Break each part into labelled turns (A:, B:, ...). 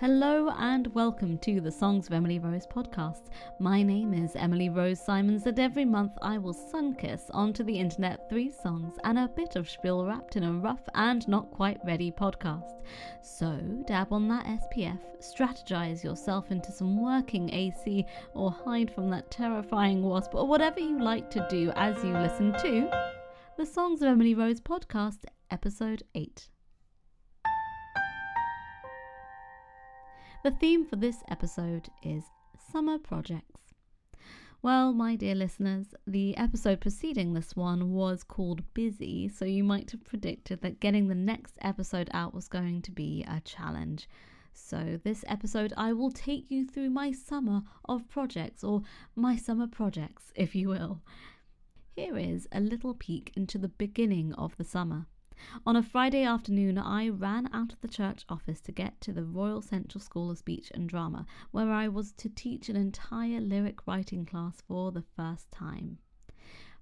A: Hello and welcome to the Songs of Emily Rose podcast. My name is Emily Rose Simons, and every month I will sunkiss onto the internet three songs and a bit of spiel wrapped in a rough and not quite ready podcast. So, dab on that SPF, strategize yourself into some working AC, or hide from that terrifying wasp, or whatever you like to do as you listen to the Songs of Emily Rose podcast, episode 8. The theme for this episode is summer projects. Well, my dear listeners, the episode preceding this one was called Busy, so you might have predicted that getting the next episode out was going to be a challenge. So, this episode, I will take you through my summer of projects, or my summer projects, if you will. Here is a little peek into the beginning of the summer. On a Friday afternoon, I ran out of the church office to get to the Royal Central School of Speech and Drama, where I was to teach an entire lyric writing class for the first time.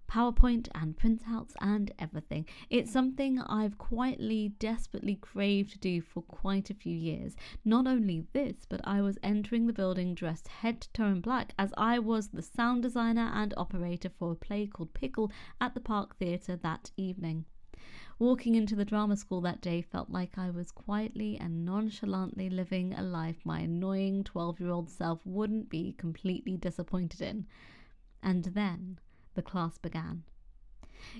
A: PowerPoint and printouts and everything. It's something I've quietly, desperately craved to do for quite a few years. Not only this, but I was entering the building dressed head to toe in black as I was the sound designer and operator for a play called Pickle at the Park Theatre that evening. Walking into the drama school that day felt like I was quietly and nonchalantly living a life my annoying 12 year old self wouldn't be completely disappointed in. And then the class began.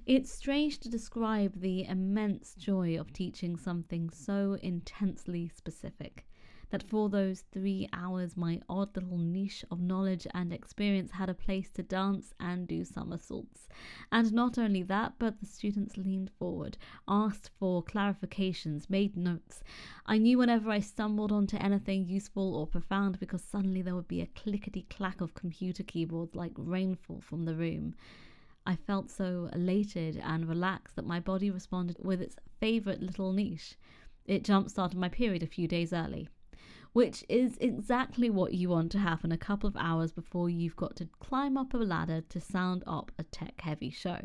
A: It's strange to describe the immense joy of teaching something so intensely specific that for those three hours my odd little niche of knowledge and experience had a place to dance and do somersaults. And not only that, but the students leaned forward, asked for clarifications, made notes. I knew whenever I stumbled onto anything useful or profound because suddenly there would be a clickety clack of computer keyboards like rainfall from the room. I felt so elated and relaxed that my body responded with its favourite little niche. It jump started my period a few days early which is exactly what you want to happen a couple of hours before you've got to climb up a ladder to sound up a tech heavy show.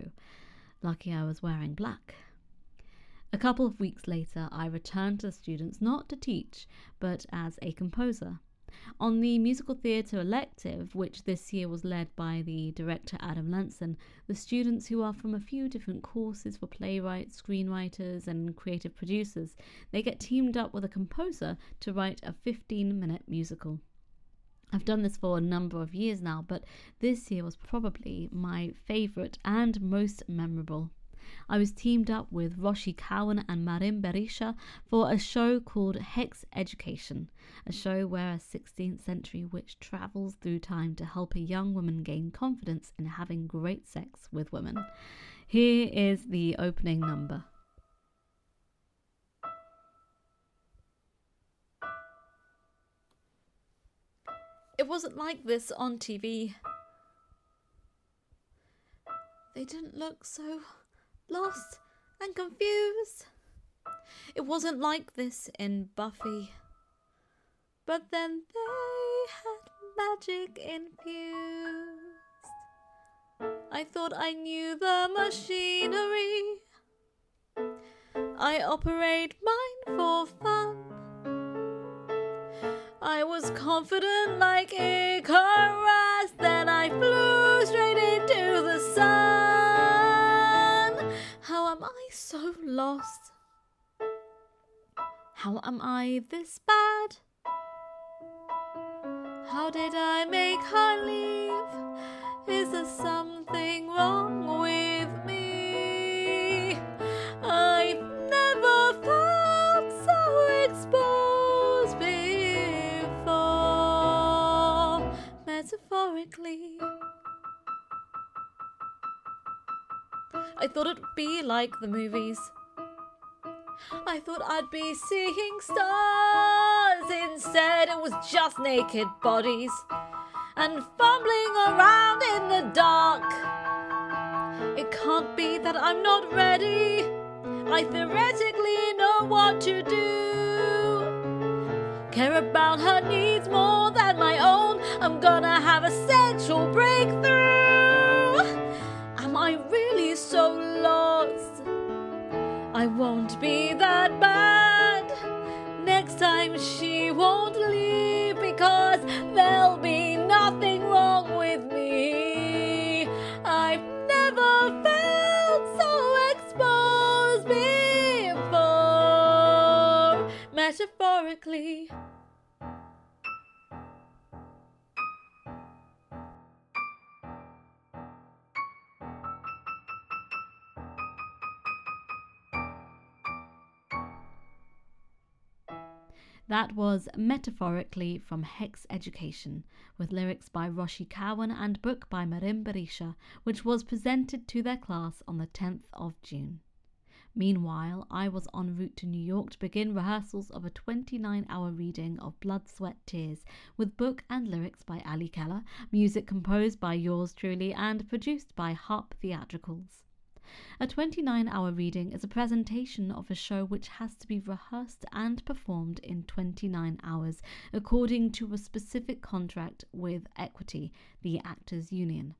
A: Lucky I was wearing black. A couple of weeks later, I returned to the students not to teach, but as a composer. On the musical theatre elective, which this year was led by the director Adam Lanson, the students who are from a few different courses for playwrights, screenwriters, and creative producers, they get teamed up with a composer to write a 15-minute musical. I've done this for a number of years now, but this year was probably my favourite and most memorable. I was teamed up with Roshi Cowen and Marin Berisa for a show called Hex Education, a show where a 16th century witch travels through time to help a young woman gain confidence in having great sex with women. Here is the opening number. It wasn't like this on TV. They didn't look so lost and confused. It wasn't like this in Buffy. But then they had magic infused. I thought I knew the machinery. I operate mine for fun. I was confident like Icarus, then I flew so lost? How am I this bad? How did I make her leave? Is there something wrong with I thought it'd be like the movies. I thought I'd be seeing stars. Instead, it was just naked bodies and fumbling around in the dark. It can't be that I'm not ready. I theoretically know what to do. Care about her needs more than my own. I'm gonna have a sexual breakthrough. Time she won't leave That was metaphorically from Hex Education, with lyrics by Roshi Cowen and book by Marin Berisa, which was presented to their class on the 10th of June. Meanwhile, I was en route to New York to begin rehearsals of a 29 hour reading of Blood, Sweat, Tears with book and lyrics by Ali Keller, music composed by yours truly, and produced by Harp Theatricals. A 29 hour reading is a presentation of a show which has to be rehearsed and performed in 29 hours according to a specific contract with Equity, the Actors Union.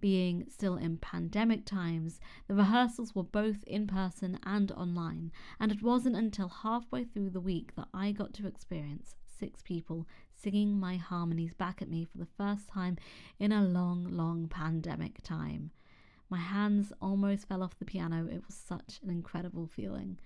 A: Being still in pandemic times, the rehearsals were both in person and online, and it wasn't until halfway through the week that I got to experience six people singing my harmonies back at me for the first time in a long, long pandemic time. My hands almost fell off the piano. It was such an incredible feeling.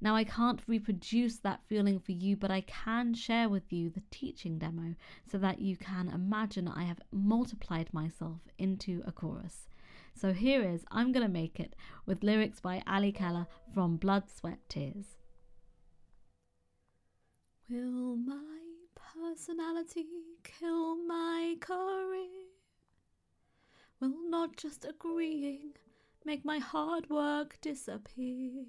A: Now, I can't reproduce that feeling for you, but I can share with you the teaching demo so that you can imagine I have multiplied myself into a chorus. So here is I'm Gonna Make It with lyrics by Ali Keller from Blood, Sweat, Tears. Will my personality kill my career? Will not just agreeing make my hard work disappear.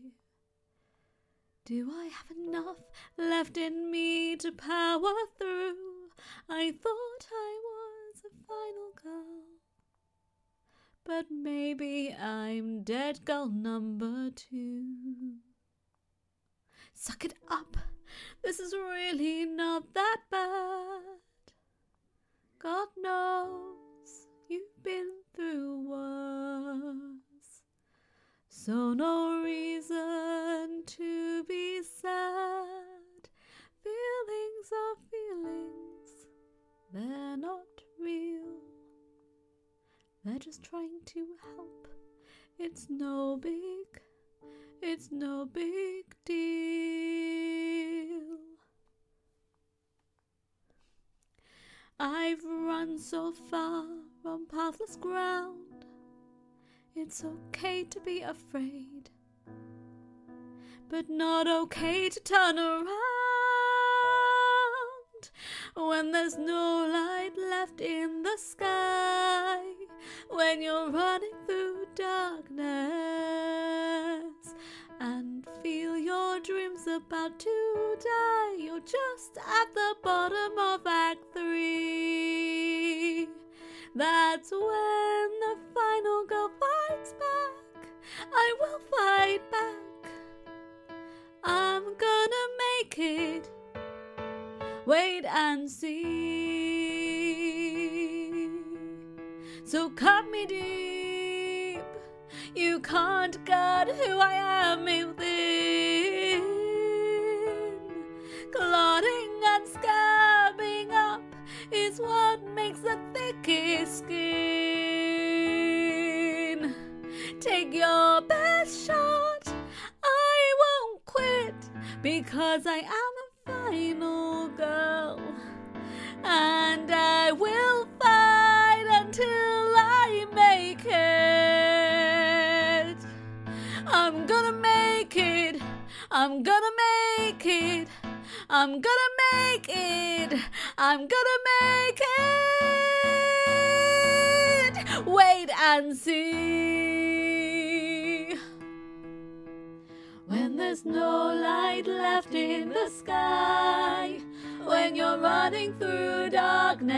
A: Do I have enough left in me to power through? I thought I was a final girl. But maybe I'm dead girl number two. Suck it up, this is really not that bad. God knows you've been through worse. So, no reason to be sad. Feelings are feelings, they're not real. They're just trying to help. It's no big, it's no big deal. I've so far on pathless ground. It's okay to be afraid, but not okay to turn around when there's no light left in the sky, when you're running through darkness and feel your dreams about to die. You're just at the bottom of Act 3. That's when the final girl fights back. I will fight back. I'm gonna make it. Wait and see. So cut me deep. You can't cut who I am within. Clotting Take your best shot. I won't quit because I there's no light left in the sky, when you're running through darkness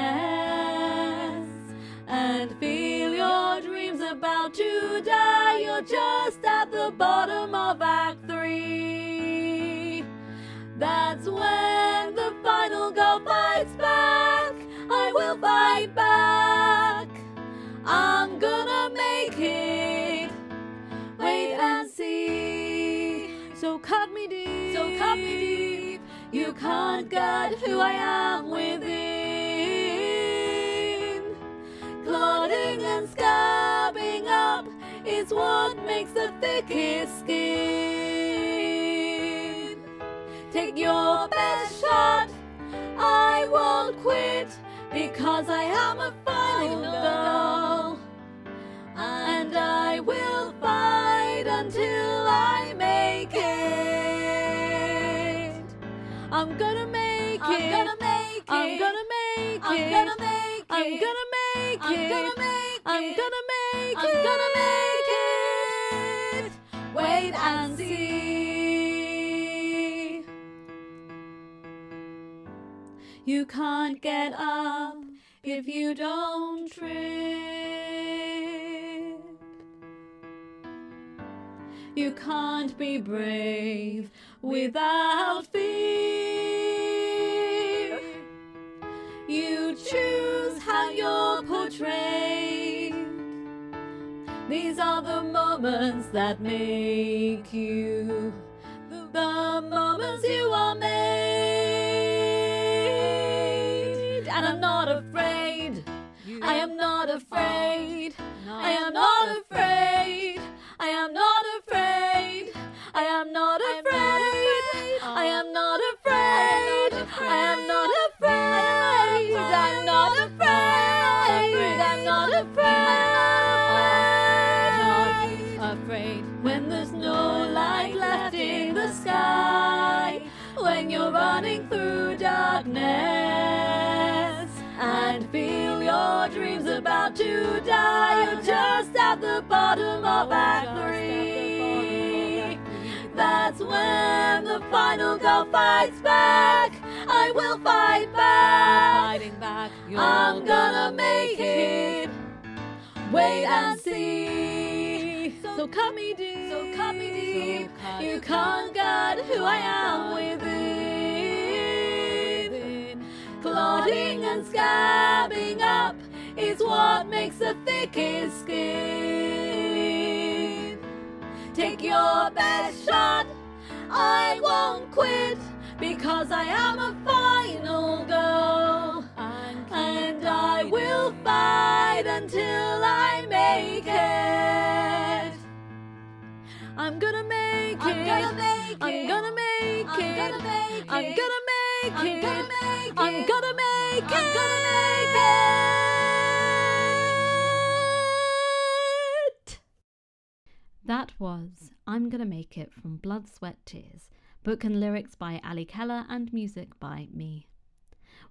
A: and feel your dreams about to die, you're just at the bottom of Act Can't get who I am within. Clotting and scabbing up is what makes the thickest skin. Take your best shot. I won't quit because I am a I'm gonna make it. I'm gonna make
B: I'm
A: it.
B: gonna make
A: I'm gonna make it.
B: I'm gonna make it.
A: I'm gonna make
B: I'm
A: it.
B: gonna make
A: I'm gonna make it. Wait and see. You can't get up if you don't trip. You can't be brave without fear. Choose how you're portrayed. These are the moments that make you the moments you are made. And I'm not afraid. I am not afraid. I am not afraid. I am not afraid. I am not afraid. I am not afraid. I am not afraid. The sky. When you're running through darkness and feel your dreams about to die. You're just at the bottom of Act Three. That's when the final girl fights back. I will fight back.
B: Fighting back.
A: I'm gonna make it. Wait and see. So cut me deep.
B: So cut me deep.
A: So you can't get who I am within. Clotting and scabbing up is what makes the thickest skin. Take your best shot. I won't quit because I am a final girl. And I will fight until I make it. I'm gonna make it. I'm gonna make
B: I'm
A: it.
B: gonna make
A: I'm gonna make
B: I'm
A: it.
B: gonna make
A: I'm gonna make it.
B: I'm gonna make
A: it. That was I'm Gonna Make It from Blood, Sweat, Tears, book and lyrics by Ali Keller and music by me.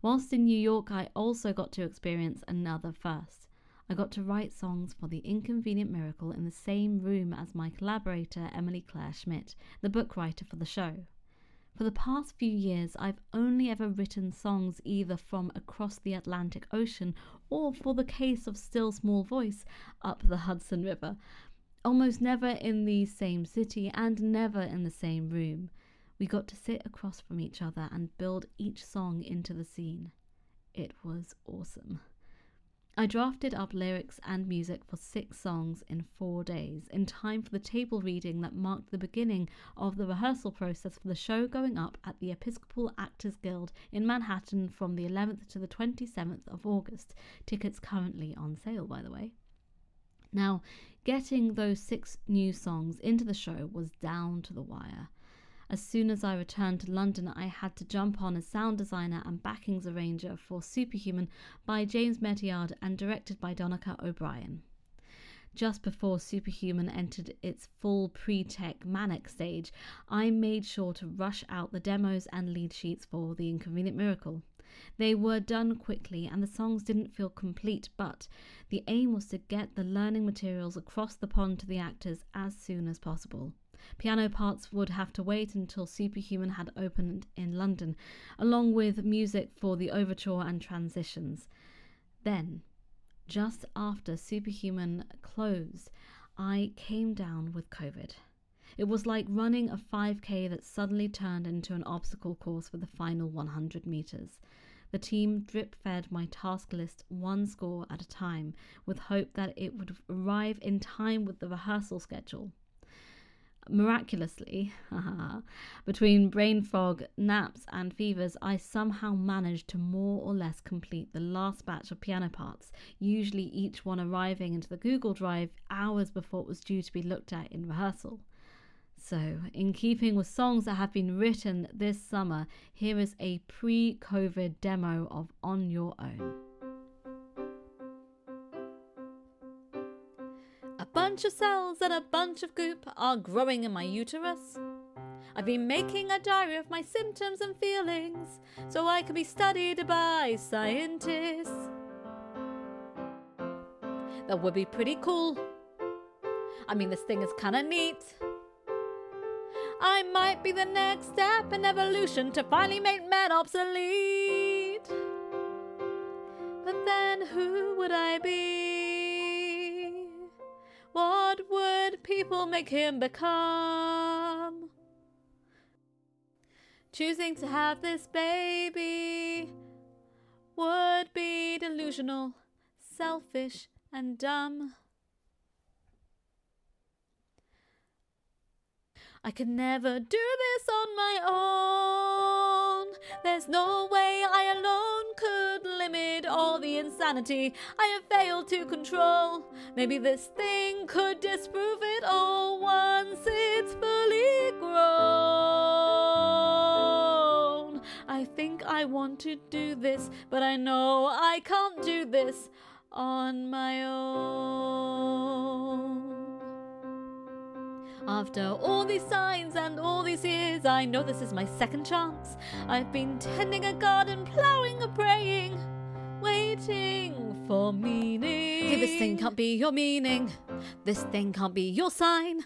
A: Whilst in New York, I also got to experience another first. I got to write songs for The Inconvenient Miracle in the same room as my collaborator Emily Claire Schmitt, the book writer for the show. For the past few years, I've only ever written songs either from across the Atlantic Ocean or, for the case of Still Small Voice, up the Hudson River. Almost never in the same city and never in the same room. We got to sit across from each other and build each song into the scene. It was awesome. I drafted up lyrics and music for six songs in four days, in time for the table reading that marked the beginning of the rehearsal process for the show going up at the Episcopal Actors Guild in Manhattan from the 11th to the 27th of August. Tickets currently on sale, by the way. Now, getting those six new songs into the show was down to the wire. As soon as I returned to London, I had to jump on as sound designer and backings arranger for Superhuman by James Mettiard and directed by Donica O'Brien. Just before Superhuman entered its full pre tech manic stage, I made sure to rush out the demos and lead sheets for The Inconvenient Miracle. They were done quickly and the songs didn't feel complete, but the aim was to get the learning materials across the pond to the actors as soon as possible. Piano parts would have to wait until Superhuman had opened in London, along with music for the overture and transitions. Then, just after Superhuman closed, I came down with COVID. It was like running a 5k that suddenly turned into an obstacle course for the final 100 meters. The team drip fed my task list one score at a time with hope that it would arrive in time with the rehearsal schedule.
C: Miraculously, between brain fog, naps, and fevers, I somehow managed to more or less complete the last batch of piano parts, usually each one arriving into the Google Drive hours before it was due to be looked at in rehearsal. So, in keeping with songs that have been written this summer, here is a pre COVID demo of On Your Own.
A: Bunch of cells and a bunch of goop are growing in my uterus. I've been making a diary of my symptoms and feelings so I can be studied by scientists. That would be pretty cool. I mean, this thing is kinda neat. I might be the next step in evolution to finally make men obsolete. But then who would I be? What would people make him become? Choosing to have this baby would be delusional, selfish, and dumb. I could never do this on my own. There's no way I alone could limit all the insanity I have failed to control. Maybe this thing could disprove it all once it's fully grown. I think I want to do this, but I know I can't do this on my own. After all these signs and all these years, I know this is my second chance. I've been tending a garden, ploughing and praying, waiting for meaning. Hey, this thing can't be your meaning. This thing can't be your sign.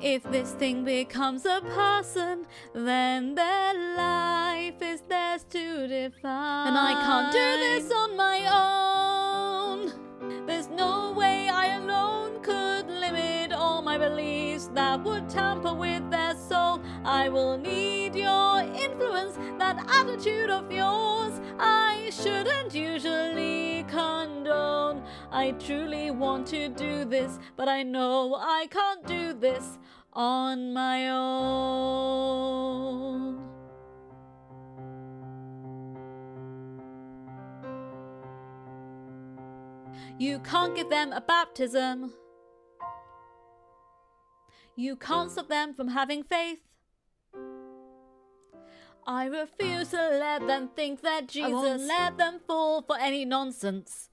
A: If this thing becomes a person, then their life is theirs to define. And I can't do this on my own. Beliefs that would tamper with their soul. I will need your influence, that attitude of yours. I shouldn't usually condone. I truly want to do this, but I know I can't do this on my own. You can't give them a baptism. You can't stop mm. them from having faith. I refuse to let them think that Jesus. Let them fall for any nonsense.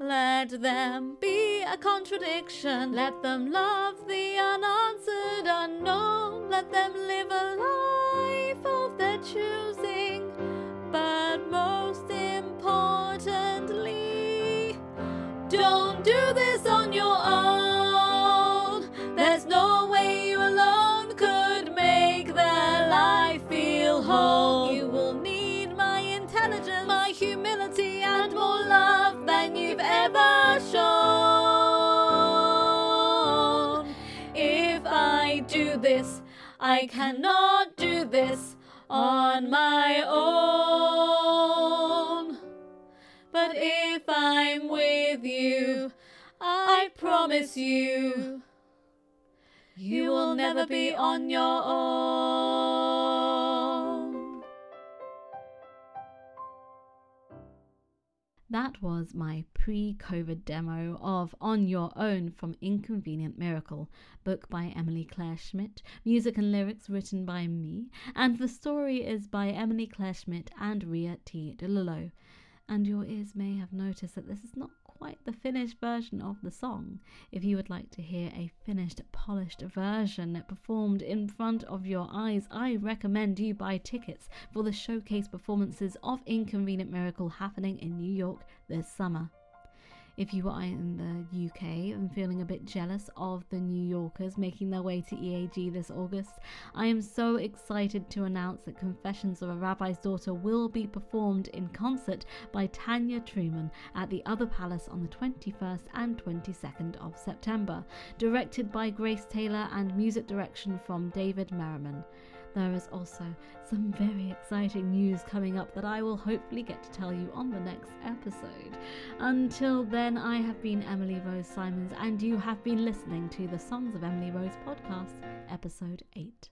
A: Let them be a contradiction. Let them love the unanswered unknown. Let them live a life of their choosing. But most importantly, don't do this on your own. Intelligence, my humility, and more love than you've ever shown. If I do this, I cannot do this on my own. But if I'm with you, I promise you, you will never be on your own.
C: That was my pre COVID demo of On Your Own from Inconvenient Miracle, book by Emily Claire Schmitt, music and lyrics written by me, and the story is by Emily Claire Schmitt and Ria T. DiLullo. And your ears may have noticed that this is not quite the finished version of the song. If you would like to hear a finished, polished version performed in front of your eyes, I recommend you buy tickets for the showcase performances of Inconvenient Miracle happening in New York this summer. If you are in the UK and feeling a bit jealous of the New Yorkers making their way to EAG this August, I am so excited to announce that Confessions of a Rabbi's Daughter will be performed in concert by Tanya Truman at the Other Palace on the 21st and 22nd of September, directed by Grace Taylor and music direction from David Merriman. There is also some very exciting news coming up that I will hopefully get to tell you on the next episode. Until then,
A: I have been Emily Rose Simons, and you have been listening to the Songs of Emily Rose podcast, episode 8.